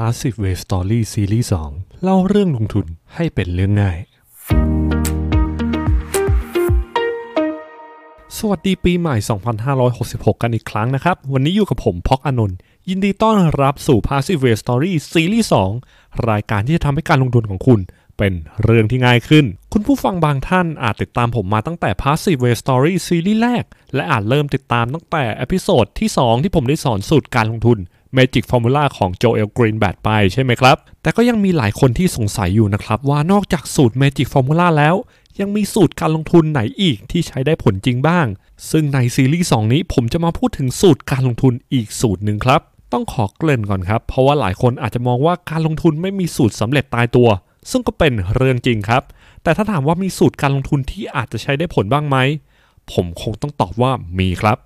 Passive Wave Story ซีรีส์2เล่าเรื่องลงทุนให้เป็นเรื่องง่าย สวัสดีปีใหม่ 2566 กันอีกครั้งนะครับ วันนี้อยู่กับผมพอกอนนท์ยินดีต้อนรับสู่ Passive Wave Story ซีรีส์2รายการที่จะทำให้การลงทุนของคุณเป็นเรื่องที่ง่ายขึ้น คุณผู้ฟังบางท่านอาจติดตามผมมาตั้งแต่ Passive Wave Story ซีรีส์แรก และอาจเริ่มติดตามตั้งแต่อพิโซดที่ 2 ที่ผมได้สอนสูตรการลงทุน Magic Formula ของโจเอลกรีนแบดไปใช่ไหมครับ แต่ก็ยังมีหลายคนที่สงสัยอยู่นะครับ ว่านอกจากสูตร Magic Formula แล้ว ยังมีสูตรการลงทุนไหนอีกที่ใช้ได้ผลจริงบ้าง ซึ่งในซีรีส์2นี้ผมจะมาพูดถึงสูตรการลงทุนอีกสูตรหนึ่งครับ ต้องขอเกริ่นก่อนครับ เพราะว่าหลายคนอาจจะมองว่าการลงทุนไม่มีสูตรสำเร็จตายตัว ซึ่งก็เป็นเรื่องจริงครับ แต่ถ้าถามว่ามีสูตรการลงทุนที่อาจจะใช้ได้ผลบ้างไหมผมคงต้องตอบว่ามีครับ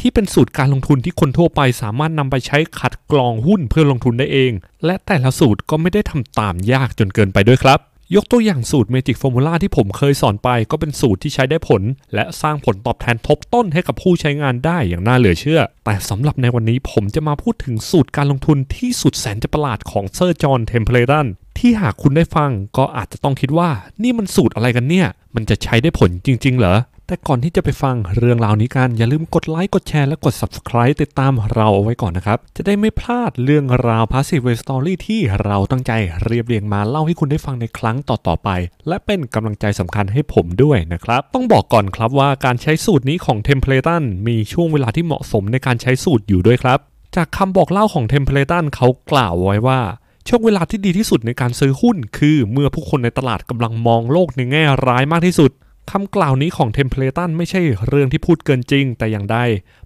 ที่เป็นสูตรการลงทุนที่คนทั่วไปสามารถนำไปใช้คัดกรองหุ้นเพื่อลงทุนได้เอง และแต่ละสูตรก็ไม่ได้ทำตามยากจนเกินไปด้วยครับ ยกตัวอย่างสูตร Magic Formula ที่ผมเคยสอนไป ก็เป็นสูตรที่ใช้ได้ผล และสร้างผลตอบแทนทบต้นให้กับผู้ใช้งานได้อย่างน่าเหลือเชื่อ แต่สำหรับในวันนี้ผมจะมาพูดถึงสูตรการลงทุนที่สุดแสนจะประหลาดของเซอร์จอห์นเทมเพลตันที่หากคุณได้ฟังก็อาจจะต้องคิดว่า นี่มันสูตรอะไรกันเนี่ย มันจะใช้ได้ผลจริง ๆ เหรอ แต่ก่อนที่จะไปฟังเรื่องราวนี้กัน อย่าลืมกดไลค์กดแชร์และกด Subscribe ติดตามเราเอาไว้ก่อนนะครับ จะได้ไม่พลาดเรื่องราว Passive Way Story ที่เราตั้งใจเรียบเรียงมาเล่าให้คุณได้ฟังในครั้งต่อๆไป และเป็นกำลังใจสำคัญให้ผมด้วยนะครับ ต้องบอกก่อนครับว่าการใช้สูตรนี้ของ Templeton มีช่วงเวลาที่เหมาะสมในการใช้สูตรอยู่ด้วยครับ จากคำบอกเล่าของ Templeton เขากล่าวไว้ว่าช่วงเวลาที่ดีที่สุดในการซื้อหุ้น คือเมื่อผู้คนในตลาดกำลังมองโลกในแง่ร้ายมากที่สุด คำกล่าวนี้ของเทมเพลตันไม่ใช่เรื่องที่พูดเกินจริงแต่อย่างใด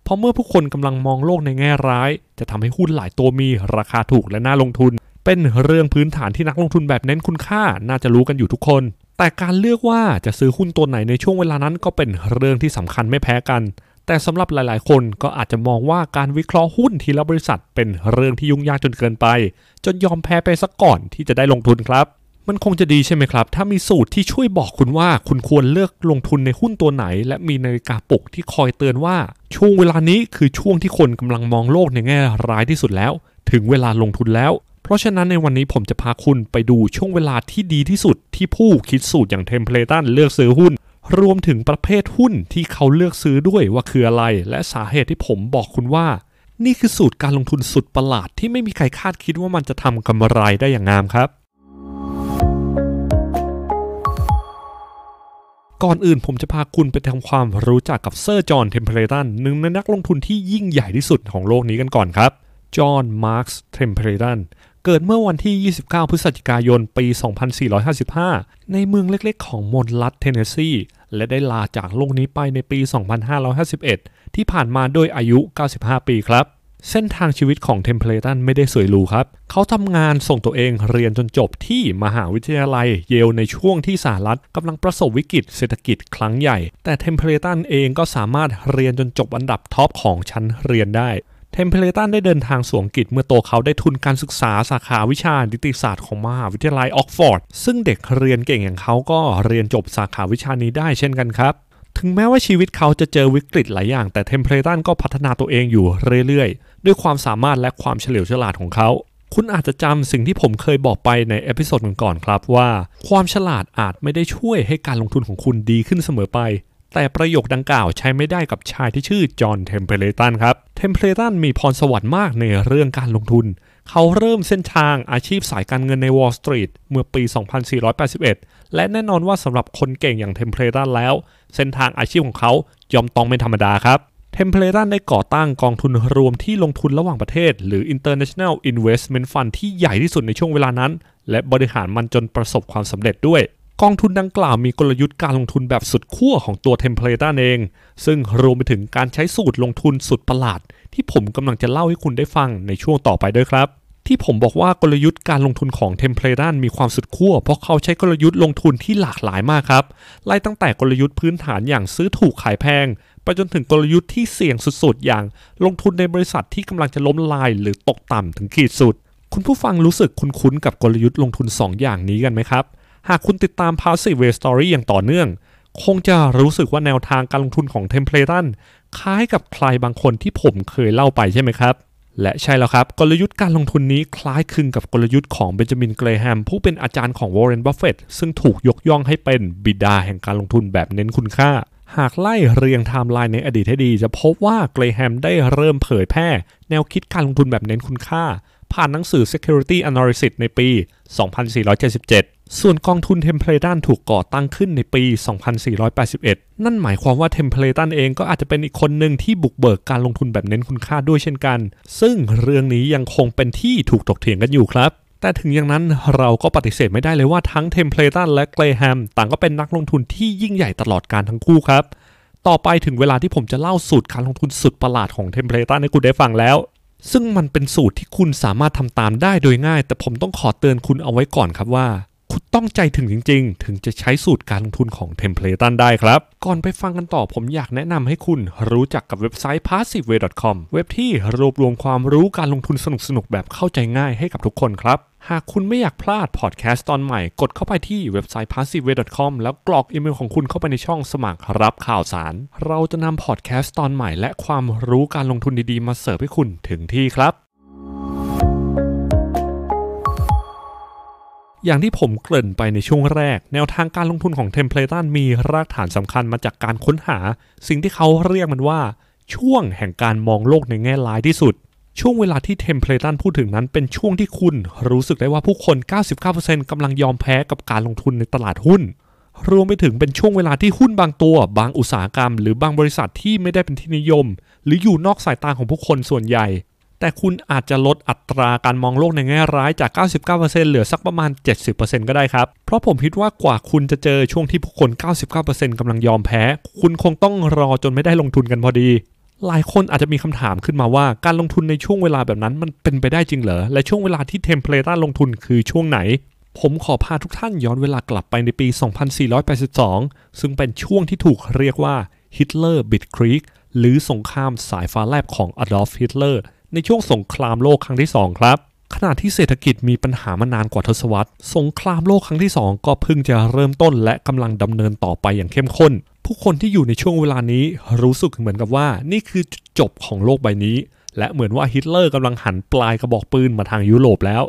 เพราะเมื่อผู้คนกำลังมองโลกในแง่ร้าย จะทำให้หุ้นหลายตัวมีราคาถูกและน่าลงทุน เป็นเรื่องพื้นฐานที่นักลงทุนแบบเน้นคุณค่าน่าจะรู้กันอยู่ทุกคน แต่การเลือกว่าจะซื้อหุ้นตัวไหนในช่วงเวลานั้นก็เป็นเรื่องที่สำคัญไม่แพ้กัน แต่สำหรับหลายๆ คนก็อาจจะมองว่าการวิเคราะห์หุ้นทีละบริษัท เป็นเรื่องที่ยุ่งยากจนเกินไป จนยอมแพ้ไปซะก่อนที่จะได้ลงทุนครับ มันคงจะดีใช่ไหมครับ ถ้ามีสูตรที่ช่วยบอกคุณว่า คุณควรเลือกลงทุนในหุ้นตัวไหน และมีนาฬิกาปลุกที่คอยเตือนว่า ช่วงเวลานี้คือช่วงที่คนกำลังมองโลกในแง่ร้ายที่สุดแล้ว ถึงเวลาลงทุนแล้ว เพราะฉะนั้นในวันนี้ผมจะพาคุณไปดูช่วงเวลาที่ดีที่สุด ที่ผู้คิดสูตรอย่างเทมเพลตันเลือกซื้อหุ้น รวมถึงประเภทหุ้นที่เขาเลือกซื้อด้วยว่าคืออะไร และสาเหตุที่ผมบอกคุณว่า นี่คือสูตรการลงทุนสุดประหลาดที่ไม่มีใครคาดคิดว่ามันจะทำกำไรได้อย่างงามครับ ก่อนอื่นผมจะพาคุณไปทำความรู้จักกับเซอร์จอห์นเทมเพลตันหนึ่งในนักลงทุนที่ยิ่งใหญ่ที่สุดของโลกนี้กันก่อนครับ จอห์น มาร์คส์เทมเพลตันเกิดเมื่อวันที่ 29 พฤศจิกายน ปี 2455 ในเมืองเล็กๆ ของมณฑลรัฐเทนเนสซี และได้ลาจากโลกนี้ไปในปี 2551 ที่ผ่านมาด้วยอายุ 95 ปีครับ เส้นทางชีวิตของเทมเพลตันไม่ได้สวยหรูครับ เขาทำงานส่งตัวเองเรียนจนจบที่มหาวิทยาลัยเยลในช่วงที่สหรัฐกำลังประสบวิกฤตเศรษฐกิจครั้งใหญ่ แต่เทมเพลตันเองก็สามารถเรียนจนจบอันดับ top ของชั้นเรียนได้เทมเพลตันได้เดินทางสู่อังกฤษเมื่อโตเขาได้ทุนการศึกษาสาขาวิชานิติศาสตร์ของมหาวิทยาลัยออกซ์ฟอร์ดซึ่งเด็กเรียนเก่งอย่างเขาก็เรียนจบสาขาวิชานี้ได้เช่นกันครับ ถึงแม้ว่าชีวิตเขาจะเจอวิกฤตหลายอย่าง แต่เทมเพลตันก็พัฒนาตัวเองอยู่เรื่อยๆ ด้วยความสามารถและความเฉลียวฉลาดของเขา คุณอาจจะจำสิ่งที่ผมเคยบอกไปใน episode ก่อนๆครับว่า ความฉลาดอาจไม่ได้ช่วยให้การลงทุนของคุณดีขึ้นเสมอไป แต่ประโยคดังกล่าวใช้ไม่ได้กับชายที่ชื่อจอห์นเทมเพลตันครับเทมเพลตันมีพรสวรรค์มากในเรื่องการลงทุน เขาเริ่มเส้นทางอาชีพสายการเงินใน Wall Street เมื่อปี 2481 และแน่นอนว่าสำหรับคนเก่งอย่างเทมเพลตันแล้ว เส้นทางอาชีพของเขาย่อมต้องไม่ธรรมดาครับเทมเพลตันได้ก่อตั้งกองทุนรวมที่ลงทุนระหว่างประเทศ หรือ International Investment Fund ที่ใหญ่ที่สุดในช่วงเวลานั้น และบริหารมันจนประสบความสำเร็จด้วยกองทุนดังกล่าวมีกลยุทธ์การลงทุนแบบสุดขั้วของตัวเทมเพลตันเอง ซึ่งรวมไปถึงการใช้สูตรลงทุนสุดประหลาด ที่ผมกำลังจะเล่าให้คุณได้ฟังในช่วงต่อไปด้วยครับ ที่ผมบอกว่ากลยุทธ์การลงทุนของเทมเพลตันมีความสุดขั้วเพราะเขาใช้กลยุทธ์ลงทุนที่หลากหลายมากครับ ไล่ตั้งแต่กลยุทธ์พื้นฐานอย่างซื้อถูกขายแพง ไปจนถึงกลยุทธ์ที่เสี่ยงสุดๆ อย่างลงทุนในบริษัทที่กำลังจะล้มละลายหรือตกต่ำถึงขีดสุด คุณผู้ฟังรู้สึกคุ้นๆกับกลยุทธ์ลงทุน 2 อย่างนี้กันไหมครับ หากคุณติดตาม Passive Way Story อย่างต่อเนื่อง คงจะรู้สึกว่าแนวทางการลงทุนของเทมเพลตันคล้ายกับใครบางคนที่ผมเคยเล่าไปใช่ไหมครับ และใช่แล้วครับ กลยุทธ์การลงทุนนี้คล้ายคลึงกับกลยุทธ์ของเบนจามินเกรแฮมผู้เป็นอาจารย์ของวอร์เรนบัฟเฟตซึ่งถูกยกย่องให้เป็นบิดาแห่งการลงทุนแบบเน้นคุณค่า หากไล่เรียงไทม์ไลน์ในอดีตให้ดี จะพบว่าเกรแฮมได้เริ่มเผยแพร่ แนวคิดการลงทุนแบบเน้นคุณค่า ผ่านหนังสือ Security Analysis ในปี 2477 ส่วนกองทุนเทมเพลตันถูกก่อตั้งขึ้นในปี 2481 นั่นหมายความว่าเทมเพลตันเองก็อาจจะเป็นอีกคนหนึ่งที่บุกเบิกการลงทุนแบบเน้นคุณค่าด้วยเช่นกัน ซึ่งเรื่องนี้ยังคงเป็นที่ถูกถกเถียงกันอยู่ครับ แต่ถึงอย่างนั้นเราก็ปฏิเสธไม่ได้เลยว่าทั้งเทมเพลตันและเกรแฮมต่างก็เป็นนักลงทุนที่ยิ่งใหญ่ตลอดกาลทั้งคู่ครับ ต่อไปถึงเวลาที่ผมจะเล่าสูตรการลงทุนสุดประหลาดของเทมเพลตันให้คุณได้ฟังแล้วซึ่งมันเป็นสูตรที่คุณสามารถทำตามได้โดยง่าย แต่ผมต้องขอเตือนคุณเอาไว้ก่อนครับว่า คุณต้องใจถึงจริง ๆ ถึงจะใช้สูตรการลงทุนของเทมเพลตันได้ครับ ก่อนไปฟังกันต่อผมอยากแนะนำให้คุณรู้จักกับเว็บไซต์ passiveway.com เว็บที่รวบรวมความรู้การลงทุนสนุกๆแบบเข้าใจง่ายให้กับทุกคนครับหากคุณไม่อยากพลาดพอดแคสต์ตอนใหม่ กดเข้าไปที่เว็บไซต์ passiveway.com แล้วกรอกอีเมลของคุณเข้าไปในช่องสมัครรับข่าวสาร เราจะนำพอดแคสต์ตอนใหม่ และความรู้การลงทุนดีๆ มาเสิร์ฟให้คุณถึงที่ครับ อย่างที่ผมเกริ่นไปในช่วงแรก แนวทางการลงทุนของเทมเพลตันมีรากฐานสำคัญมาจากการค้นหา สิ่งที่เขาเรียกมันว่า ช่วงแห่งการมองโลกในแง่ร้ายที่สุด ช่วงเวลาที่เทมเพลตันพูดถึงนั้นเป็นช่วงที่คุณรู้สึกได้ว่าผู้คน 99%กำลังยอมแพ้กับการลงทุนในตลาดหุ้น รวมไปถึงเป็นช่วงเวลาที่หุ้นบางตัว บางอุตสาหกรรม หรือบางบริษัทที่ไม่ได้เป็นที่นิยม หรืออยู่นอกสายตาของผู้คนส่วนใหญ่ แต่คุณอาจจะลดอัตราการมองโลกในแง่ร้ายจาก 99%เหลือสักประมาณ 70%ก็ได้ครับ เพราะผมคิดว่ากว่าคุณจะเจอช่วงที่ผู้คน 99%กำลังยอมแพ้ คุณคงต้องรอจนไม่ได้ลงทุนกันพอดี หลายคนอาจจะมีคำถามขึ้นมาว่าการลงทุนในช่วงเวลาแบบนั้นมันเป็นไปได้จริงเหรอ และช่วงเวลาที่เทมเพลตันลงทุนคือช่วงไหนผมขอพาทุกท่านย้อนเวลากลับไปในปี 2482 ซึ่งเป็นช่วงที่ถูกเรียกว่าฮิตเลอร์ Blitzkrieg หรือสงครามสายฟ้าแลบของอดอล์ฟฮิตเลอร์ ในช่วงสงครามโลกครั้งที่ 2 ครับขณะที่เศรษฐกิจมีปัญหามานานกว่าทศวรรษ สงครามโลกครั้งที่ 2 ก็เพิ่งจะเริ่มต้นและกำลังดำเนินต่อไปอย่างเข้มข้น ผู้คนที่อยู่ในช่วงเวลานี้รู้สึกเหมือนกับว่า นี่คือจุดจบของโลกใบนี้ และเหมือนว่าฮิตเลอร์กำลังหันปลายกระบอกปืนมาทางยุโรปแล้ว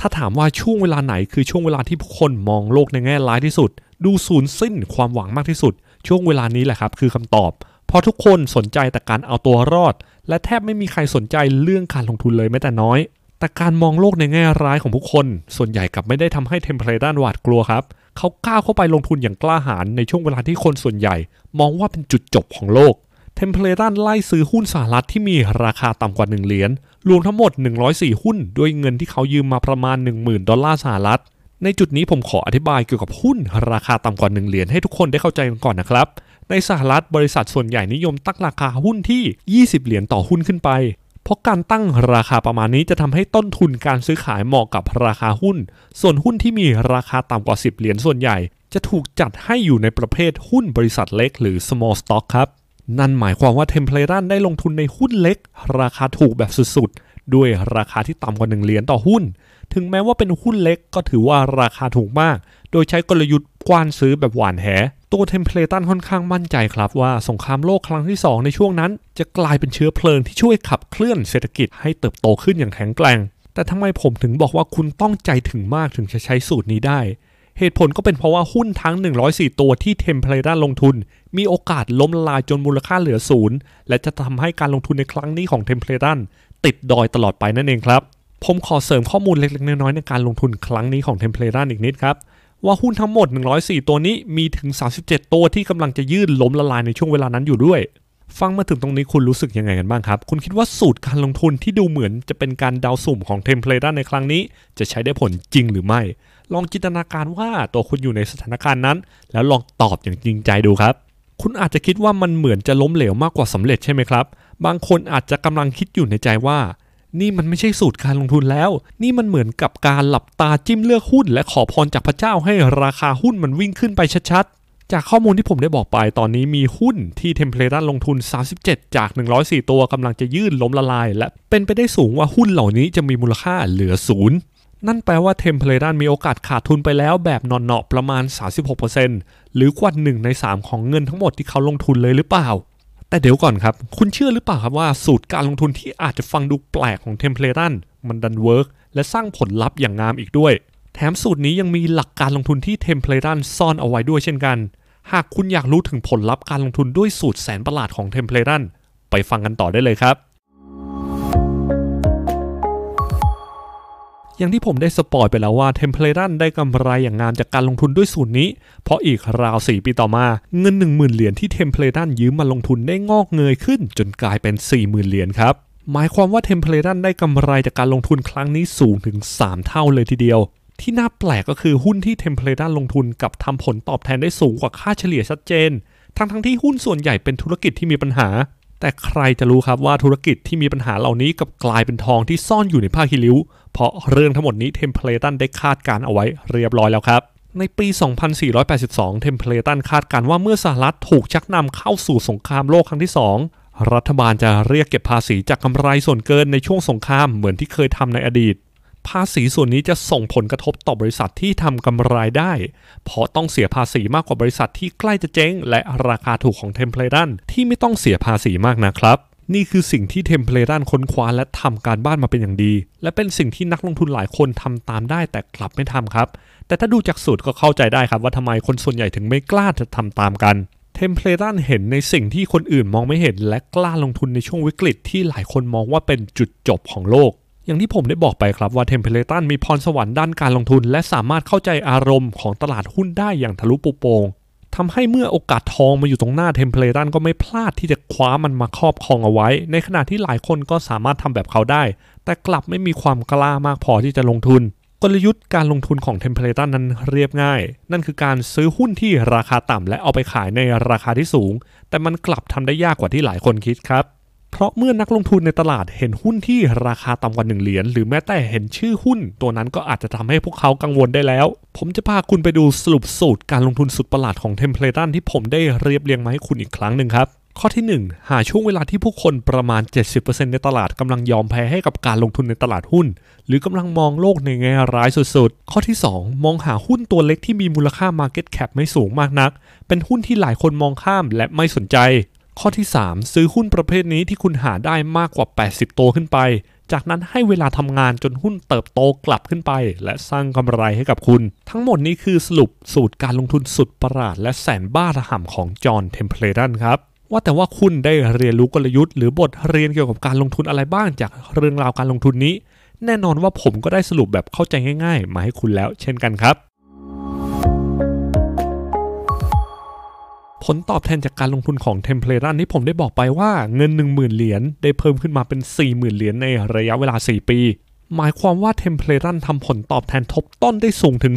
ถ้าถามว่าช่วงเวลาไหนคือช่วงเวลาที่ผู้คนมองโลกในแง่ร้ายที่สุด ดูสูญสิ้นความหวังมากที่สุด ช่วงเวลานี้แหละครับคือคำตอบ เพราะทุกคนสนใจแต่การเอาตัวรอด และแทบไม่มีใครสนใจเรื่องการลงทุนเลยแม้แต่น้อย แต่การมองโลกในแง่ร้ายของผู้คน ส่วนใหญ่กลับไม่ได้ทำให้เทมเพลตันหวาดกลัวครับเขาก้าวเข้าไปลงทุนอย่างกล้าหาญในช่วงเวลาที่คนส่วนใหญ่ มองว่าเป็นจุดจบของโลกเทมเพลตันไล่ซื้อหุ้นสหรัฐที่มีราคาต่ำกว่า 1 เหรียญรวมทั้งหมด 104 หุ้น ด้วยเงินที่เขายืมมาประมาณ 10,000 ดอลลาร์สหรัฐ ในจุดนี้ผมขออธิบายเกี่ยวกับหุ้นราคาต่ำกว่า 1 เหรียญให้ทุกคนได้เข้าใจกันก่อนนะครับ ในสหรัฐบริษัทส่วนใหญ่นิยมตั้งราคาหุ้นที่ 20 เหรียญต่อหุ้นขึ้นไป เพราะการตั้งราคาประมาณนี้จะทำให้ต้นทุนการซื้อขายเหมาะกับราคาหุ้น ส่วนหุ้นที่มีราคาต่ำกว่า 10 เหรียญส่วนใหญ่ จะถูกจัดให้อยู่ในประเภทหุ้นบริษัทเล็กหรือ small stock ครับ นั่นหมายความว่าเทมเพลตันได้ลงทุนในหุ้นเล็ก ราคาถูกแบบสุดๆ ด้วยราคาที่ต่ำกว่า 1 เหรียญต่อหุ้น ถึงแม้ว่าเป็นหุ้นเล็กก็ถือว่าราคาถูกมาก โดยใช้กลยุทธ์กว้านซื้อแบบหว่านแห ตัวเทมเพลตันค่อนข้างมั่นใจครับว่าสงครามโลกครั้งที่ 2 ในช่วงนั้น จะกลายเป็นเชื้อเพลิงที่ช่วยขับเคลื่อนเศรษฐกิจให้เติบโตขึ้นอย่างแข็งแกร่ง แต่ทำไมผมถึงบอกว่าคุณต้องใจถึงมากถึงจะใช้สูตรนี้ได้ เหตุผลก็เป็นเพราะว่าหุ้นทั้ง 104 ตัวที่เทมเพลตันลงทุน มีโอกาสล้มละลายจนมูลค่าเหลือศูนย์และจะทำให้การลงทุนในครั้งนี้ของเทมเพลตันติดดอยตลอดไปนั่นเองครับผมขอเสริมข้อมูลเล็กๆน้อยๆในการลงทุนครั้งนี้ของเทมเพลตันอีกนิดครับ ว่าหุ้นทั้งหมด 104 ตัวนี้มีถึง 37 ตัวที่กำลังจะยื่นล้มละลายในช่วงเวลานั้นอยู่ด้วย ฟังมาถึงตรงนี้คุณรู้สึกยังไงกันบ้างครับ คุณคิดว่าสูตรการลงทุนที่ดูเหมือนจะเป็นการเดาสุ่มของเทมเพลตันในครั้งนี้ จะใช้ได้ผลจริงหรือไม่ ลองจินตนาการว่าตัวคุณอยู่ในสถานการณ์นั้น แล้วลองตอบอย่างจริงใจดูครับ คุณอาจจะคิดว่ามันเหมือนจะล้มเหลวมากกว่าสำเร็จใช่ไหมครับ บางคนอาจจะกำลังคิดอยู่ในใจว่า นี่มันไม่ใช่สูตรการลงทุนแล้ว นี่มันเหมือนกับการหลับตาจิ้มเลือกหุ้น และขอพรจากพระเจ้าให้ราคาหุ้นมันวิ่งขึ้นไปชัดๆ จากข้อมูลที่ผมได้บอกไปตอนนี้มีหุ้นที่เทมเพลตันลงทุน 37 จาก 104 ตัวกำลังจะยื่นล้มละลาย และเป็นไปได้สูงว่าหุ้นเหล่านี้จะมีมูลค่าเหลือศูนย์นั่นแปลว่าเทมเพลตันมีโอกาสขาดทุนไปแล้วแบบแน่นอนเนาะประมาณ 36%หรือกว่า1ใน 3 ของเงินทั้งหมดที่เขาลงทุนเลยหรือเปล่า แต่เดี๋ยวก่อนครับ คุณเชื่อหรือเปล่าครับว่าสูตรการลงทุนที่อาจจะฟังดูแปลกของเทมเพลตันมันดันเวิร์กและสร้างผลลัพธ์อย่างงามอีกด้วย แถมสูตรนี้ยังมีหลักการลงทุนที่เทมเพลตันซ่อนเอาไว้ด้วยเช่นกัน หากคุณอยากรู้ถึงผลลัพธ์การลงทุนด้วยสูตรแสนประหลาดของเทมเพลตันไปฟังกันต่อได้เลยครับ อย่างที่ผมได้สปอยล์ไปแล้วว่าเทมเพลตันได้กำไรอย่างงามจากการลงทุนด้วยสูตรนี้ เพราะอีกราว 4 ปีต่อมา เงิน 10,000 เหรียญที่เทมเพลตันยืมมาลงทุนได้งอกเงยขึ้น จนกลายเป็น 40,000 เหรียญครับหมายความว่าเทมเพลตันได้กำไรจากการลงทุนครั้งนี้สูงถึง 3 เท่าเลยทีเดียว ที่น่าแปลกก็คือหุ้นที่เทมเพลตันลงทุนกลับทำผลตอบแทนได้สูงกว่าค่าเฉลี่ยชัดเจน ทั้งทั้งที่หุ้นส่วนใหญ่เป็นธุรกิจที่มีปัญหา แต่ใครจะรู้ครับว่าธุรกิจที่มีปัญหาเหล่านี้กลับกลายเป็นทองที่ซ่อนอยู่ในผ้าขี้ริ้ว เพราะเรื่องทั้งหมดนี้เทมเพลตันได้คาดการณ์เอาไว้เรียบร้อยแล้วครับ ในปี 2482 เทมเพลตันคาดการณ์ว่าเมื่อสหรัฐถูกชักนำเข้าสู่สงครามโลกครั้งที่ 2 รัฐบาลจะเรียกเก็บภาษีจากกำไรส่วนเกินในช่วงสงครามเหมือนที่เคยทำในอดีต ภาษีส่วนนี้จะส่งผลกระทบต่อบริษัทที่ทำกำไรได้ เพราะต้องเสียภาษีมากกว่าบริษัทที่ใกล้จะเจ๊ง และราคาถูกของเทมเพลตันที่ไม่ต้องเสียภาษีมากนะครับ นี่คือสิ่งที่เทมเพลตันค้นคว้าและทำการบ้านมาเป็นอย่างดี และเป็นสิ่งที่นักลงทุนหลายคนทำตามได้แต่กลับไม่ทำครับ แต่ถ้าดูจากสูตรก็เข้าใจได้ครับว่าทำไมคนส่วนใหญ่ถึงไม่กล้าจะทำตามกันเทมเพลตันเห็นในสิ่งที่คนอื่นมองไม่เห็น และกล้าลงทุนในช่วงวิกฤตที่หลายคนมองว่าเป็นจุดจบของโลก อย่างที่ผมได้บอกไปครับว่าเทมเพลตันมีพรสวรรค์ด้านการลงทุน และสามารถเข้าใจอารมณ์ของตลาดหุ้นได้อย่างทะลุปรุโปร่งทำให้เมื่อโอกาสทองมาอยู่ตรงหน้าเทมเพลตันก็ไม่พลาดที่จะคว้ามันมาครอบครองเอาไว้ ในขณะที่หลายคนก็สามารถทำแบบเขาได้ แต่กลับไม่มีความกล้ามากพอที่จะลงทุน กลยุทธ์การลงทุนของเทมเพลตันนั้นเรียบง่าย นั่นคือการซื้อหุ้นที่ราคาต่ำและเอาไปขายในราคาที่สูง แต่มันกลับทำได้ยากกว่าที่หลายคนคิดครับ เพราะเมื่อนักลงทุนในตลาดเห็นหุ้นที่ราคาต่ำกว่า1เหรียญหรือแม้แต่เห็นชื่อหุ้น ตัวนั้นก็อาจจะทำให้พวกเขากังวลได้แล้ว ผมจะพาคุณไปดูสรุปสูตรการลงทุนสุดประหลาดของเทมเพลตันที่ผมได้เรียบเรียงมาให้คุณอีกครั้งหนึ่งครับข้อที่ 1 หาช่วงเวลาที่ผู้คนประมาณ 70%ในตลาดกำลังยอมแพ้ให้กับการลงทุนในตลาดหุ้น หรือกำลังมองโลกในแง่ร้ายสุดๆ ข้อที่ 2 มองหาหุ้นตัวเล็กที่มีมูลค่า Market Cap ไม่สูงมากนัก เป็นหุ้นที่หลายคนมองข้ามและไม่สนใจ ข้อที่ 3 ซื้อหุ้นประเภทนี้ที่คุณหาได้มากกว่า 80 ตัวขึ้นไป จากนั้นให้เวลาทำงานจนหุ้นเติบโตกลับขึ้นไป และสร้างกำไรให้กับคุณ ทั้งหมดนี้คือสรุปสูตรการลงทุนสุดประหลาดและแสนบ้าระห่ำของจอห์นเทมเพลตันครับว่าแต่ว่าคุณได้เรียนรู้กลยุทธ์หรือบทเรียนเกี่ยวกับการลงทุนอะไรบ้างจากเรื่องราวการลงทุนนี้ แน่นอนว่าผมก็ได้สรุปแบบเข้าใจง่าย ๆ มาให้คุณแล้วเช่นกันครับ ผลตอบแทนจากการลงทุนของเทมเพลตันที่ผมได้บอกไปว่าเงิน 10,000 เหรียญได้เพิ่มขึ้นมาเป็น 40,000 เหรียญในระยะเวลา 4 ปี หมายความว่าเทมเพลตันทำผลตอบแทนทบต้นได้สูงถึง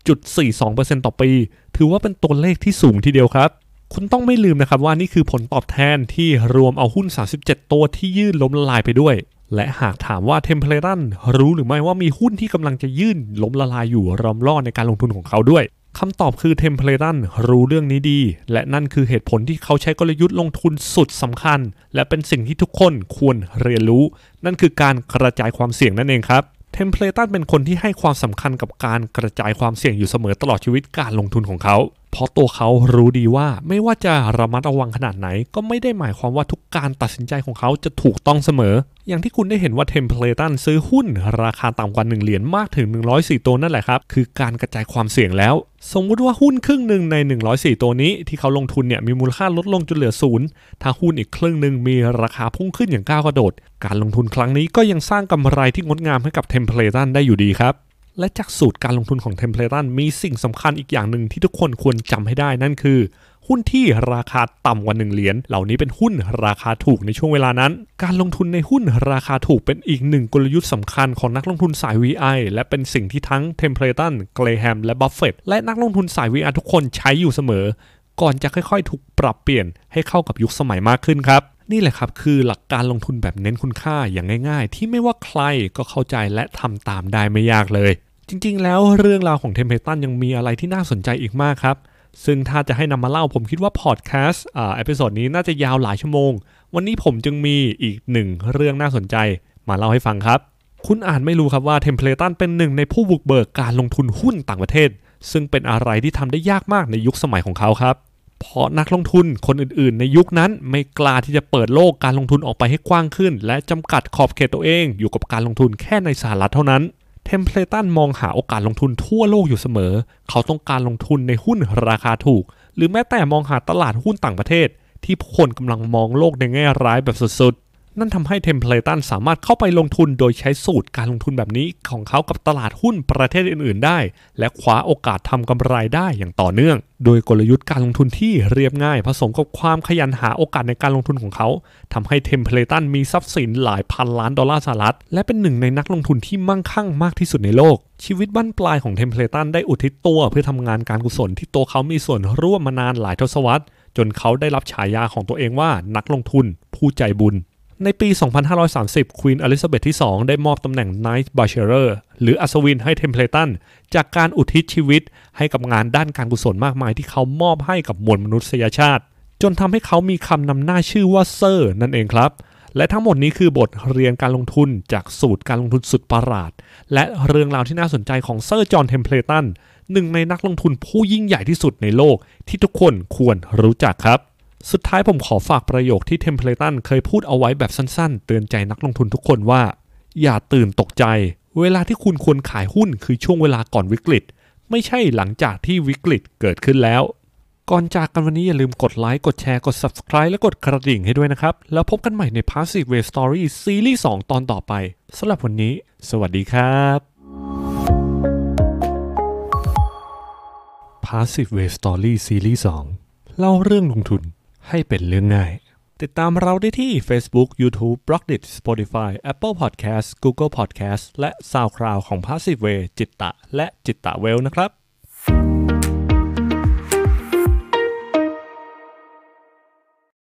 41.42%ต่อปี ถือว่าเป็นตัวเลขที่สูงทีเดียวครับ คุณต้องไม่ลืมนะครับว่านี่คือผลตอบแทนที่รวมเอาหุ้น 37 ตัวที่ยื่นล้มละลายไปด้วย และหากถามว่าเทมเพลตันรู้หรือไม่ว่ามีหุ้นที่กำลังจะยื่นล้มละลายอยู่รอมรอดในการลงทุนของเขาด้วย คำตอบคือเทมเพลตันรู้เรื่องนี้ดี และนั่นคือเหตุผลที่เขาใช้กลยุทธ์ลงทุนสุดสำคัญ และเป็นสิ่งที่ทุกคนควรเรียนรู้ นั่นคือการกระจายความเสี่ยงนั่นเองครับเทมเพลตันเป็นคนที่ให้ความสำคัญกับการกระจายความเสี่ยงอยู่เสมอตลอดชีวิตการลงทุนของเขา เพราะตัวเขารู้ดีว่าไม่ว่าจะระมัดระวังขนาดไหน ก็ไม่ได้หมายความว่าทุกการตัดสินใจของเขาจะถูกต้องเสมอ อย่างที่คุณได้เห็นว่าเทมเพลตันซื้อหุ้นราคาต่ำกว่า 1 เหรียญมากถึง 104 ตัวนั่นแหละครับ คือการกระจายความเสี่ยงแล้ว สมมุติว่าหุ้นครึ่งหนึ่งใน 104 ตัวนี้ ที่เขาลงทุนเนี่ยมีมูลค่าลดลงจนเหลือศูนย์ถ้าหุ้นอีกครึ่งหนึ่งมีราคาพุ่งขึ้นอย่างก้าวกระโดด การลงทุนครั้งนี้ก็ยังสร้างกำไรที่งดงามให้กับเทมเพลตันได้อยู่ดีครับ และจากสูตรการลงทุนของเทมเพลตันมีสิ่งสำคัญอีกอย่างหนึ่งที่ทุกคนควรจำให้ได้นั่นคือ หุ้นที่ราคาต่ำกว่า 1 เหรียญเหล่านี้เป็นหุ้นราคาถูกในช่วงเวลานั้น การลงทุนในหุ้นราคาถูกเป็นอีกหนึ่งกลยุทธ์สำคัญของนักลงทุนสาย VI และเป็นสิ่งที่ทั้งเทมเพลตันเกรแฮมและบัฟเฟตและนักลงทุนสาย VI ทุกคนใช้อยู่เสมอ ก่อนจะค่อยๆ ถูกปรับเปลี่ยนให้เข้ากับยุคสมัยมากขึ้นครับนี่แหละครับคือหลักการลงทุนแบบเน้นคุณค่าอย่างง่าย ๆ ที่ไม่ว่าใครก็เข้าใจและทำตามได้ไม่ยากเลย จริงๆ แล้วเรื่องราวของเทมเพลตันยังมีอะไรที่น่าสนใจอีกมากครับ ซึ่งถ้าจะให้นำมาเล่าผมคิดว่าพอดแคสต์อ่า episode นี้น่าจะยาวหลายชั่วโมง วันนี้ผมจึงมีอีกหนึ่งเรื่องน่าสนใจมาเล่าให้ฟังครับ คุณอาจไม่รู้ครับว่าเทมเพลตันเป็นหนึ่งในผู้บุกเบิกการลงทุนหุ้นต่างประเทศ ซึ่งเป็นอะไรที่ทำได้ยากมากในยุคสมัยของเขาครับเพราะนักลงทุนคนอื่นๆ ในยุคนั้นไม่กล้าที่จะเปิดโลกการลงทุนออกไปให้กว้างขึ้น และจำกัดขอบเขตตัวเองอยู่กับการลงทุนแค่ในสหรัฐเท่านั้น เทมเพลตันมองหาโอกาสลงทุนทั่วโลกอยู่เสมอ เขาต้องการลงทุนในหุ้นราคาถูก หรือแม้แต่มองหาตลาดหุ้นต่างประเทศ ที่ผู้คนกำลังมองโลกในแง่ร้ายแบบสุด นั่นทำให้เทมเพลตันสามารถเข้าไปลงทุนโดยใช้สูตรการลงทุนแบบนี้ของเขากับตลาดหุ้นประเทศอื่น ๆ ได้ และคว้าโอกาสทำกำไรได้อย่างต่อเนื่อง โดยกลยุทธ์การลงทุนที่เรียบง่าย ผสมกับความขยันหาโอกาสในการลงทุนของเขาทำให้เทมเพลตันมีทรัพย์สินหลายพันล้านดอลลาร์สหรัฐ และเป็นหนึ่งในนักลงทุนที่มั่งคั่งมากที่สุดในโลก ชีวิตบั้นปลายของเทมเพลตันได้อุทิศตัวเพื่อทำงานการกุศลที่ตัวเขามีส่วนร่วมมานานหลายทศวรรษ จนเขาได้รับฉายาของตัวเองว่านักลงทุนผู้ใจบุญ ในปี 2530 ควีนอลิซาเบธที่ 2 ได้มอบตำแหน่ง Knight Bachelor หรืออัศวินให้เทมเพลตัน จากการอุทิศชีวิตให้กับงานด้านการกุศลมากมายที่เขามอบให้กับมวลมนุษยชาติ จนทำให้เขามีคำนำหน้าชื่อว่าเซอร์นั่นเองครับ และทั้งหมดนี้คือบทเรียนการลงทุนจากสูตรการลงทุนสุดประหลาด และเรื่องราวที่น่าสนใจของเซอร์จอห์นเทมเพลตันหนึ่งในนักลงทุนผู้ยิ่งใหญ่ที่สุดในโลกที่ทุกคนควรรู้จักครับ สุดท้ายผมขอฝากประโยคที่เทมเพลตันเคยพูดเอาไว้แบบสั้นๆ เตือนใจนักลงทุนทุกคนว่า อย่าตื่นตกใจ เวลาที่คุณควรขายหุ้นคือช่วงเวลาก่อนวิกฤต ไม่ใช่หลังจากที่วิกฤตเกิดขึ้นแล้ว ก่อนจากกันวันนี้อย่าลืมกดไลค์กดแชร์กด Subscribe และกดกระดิ่งให้ด้วยนะครับ แล้วพบกันใหม่ใน Passive Way Story ซีรีส์2ตอนต่อไปสำหรับวันนี้ สวัสดีครับ Passive Way Story ซีรีส์2เล่าเรื่องลงทุน ให้เป็นเรื่องง่าย ติดตามเราได้ที่ Facebook, YouTube, b l o g d i t Spotify, Apple Podcast, Google Podcast และ SoundCloud ของ Passive Way จิตตะ และจิตตะเวลนะครับ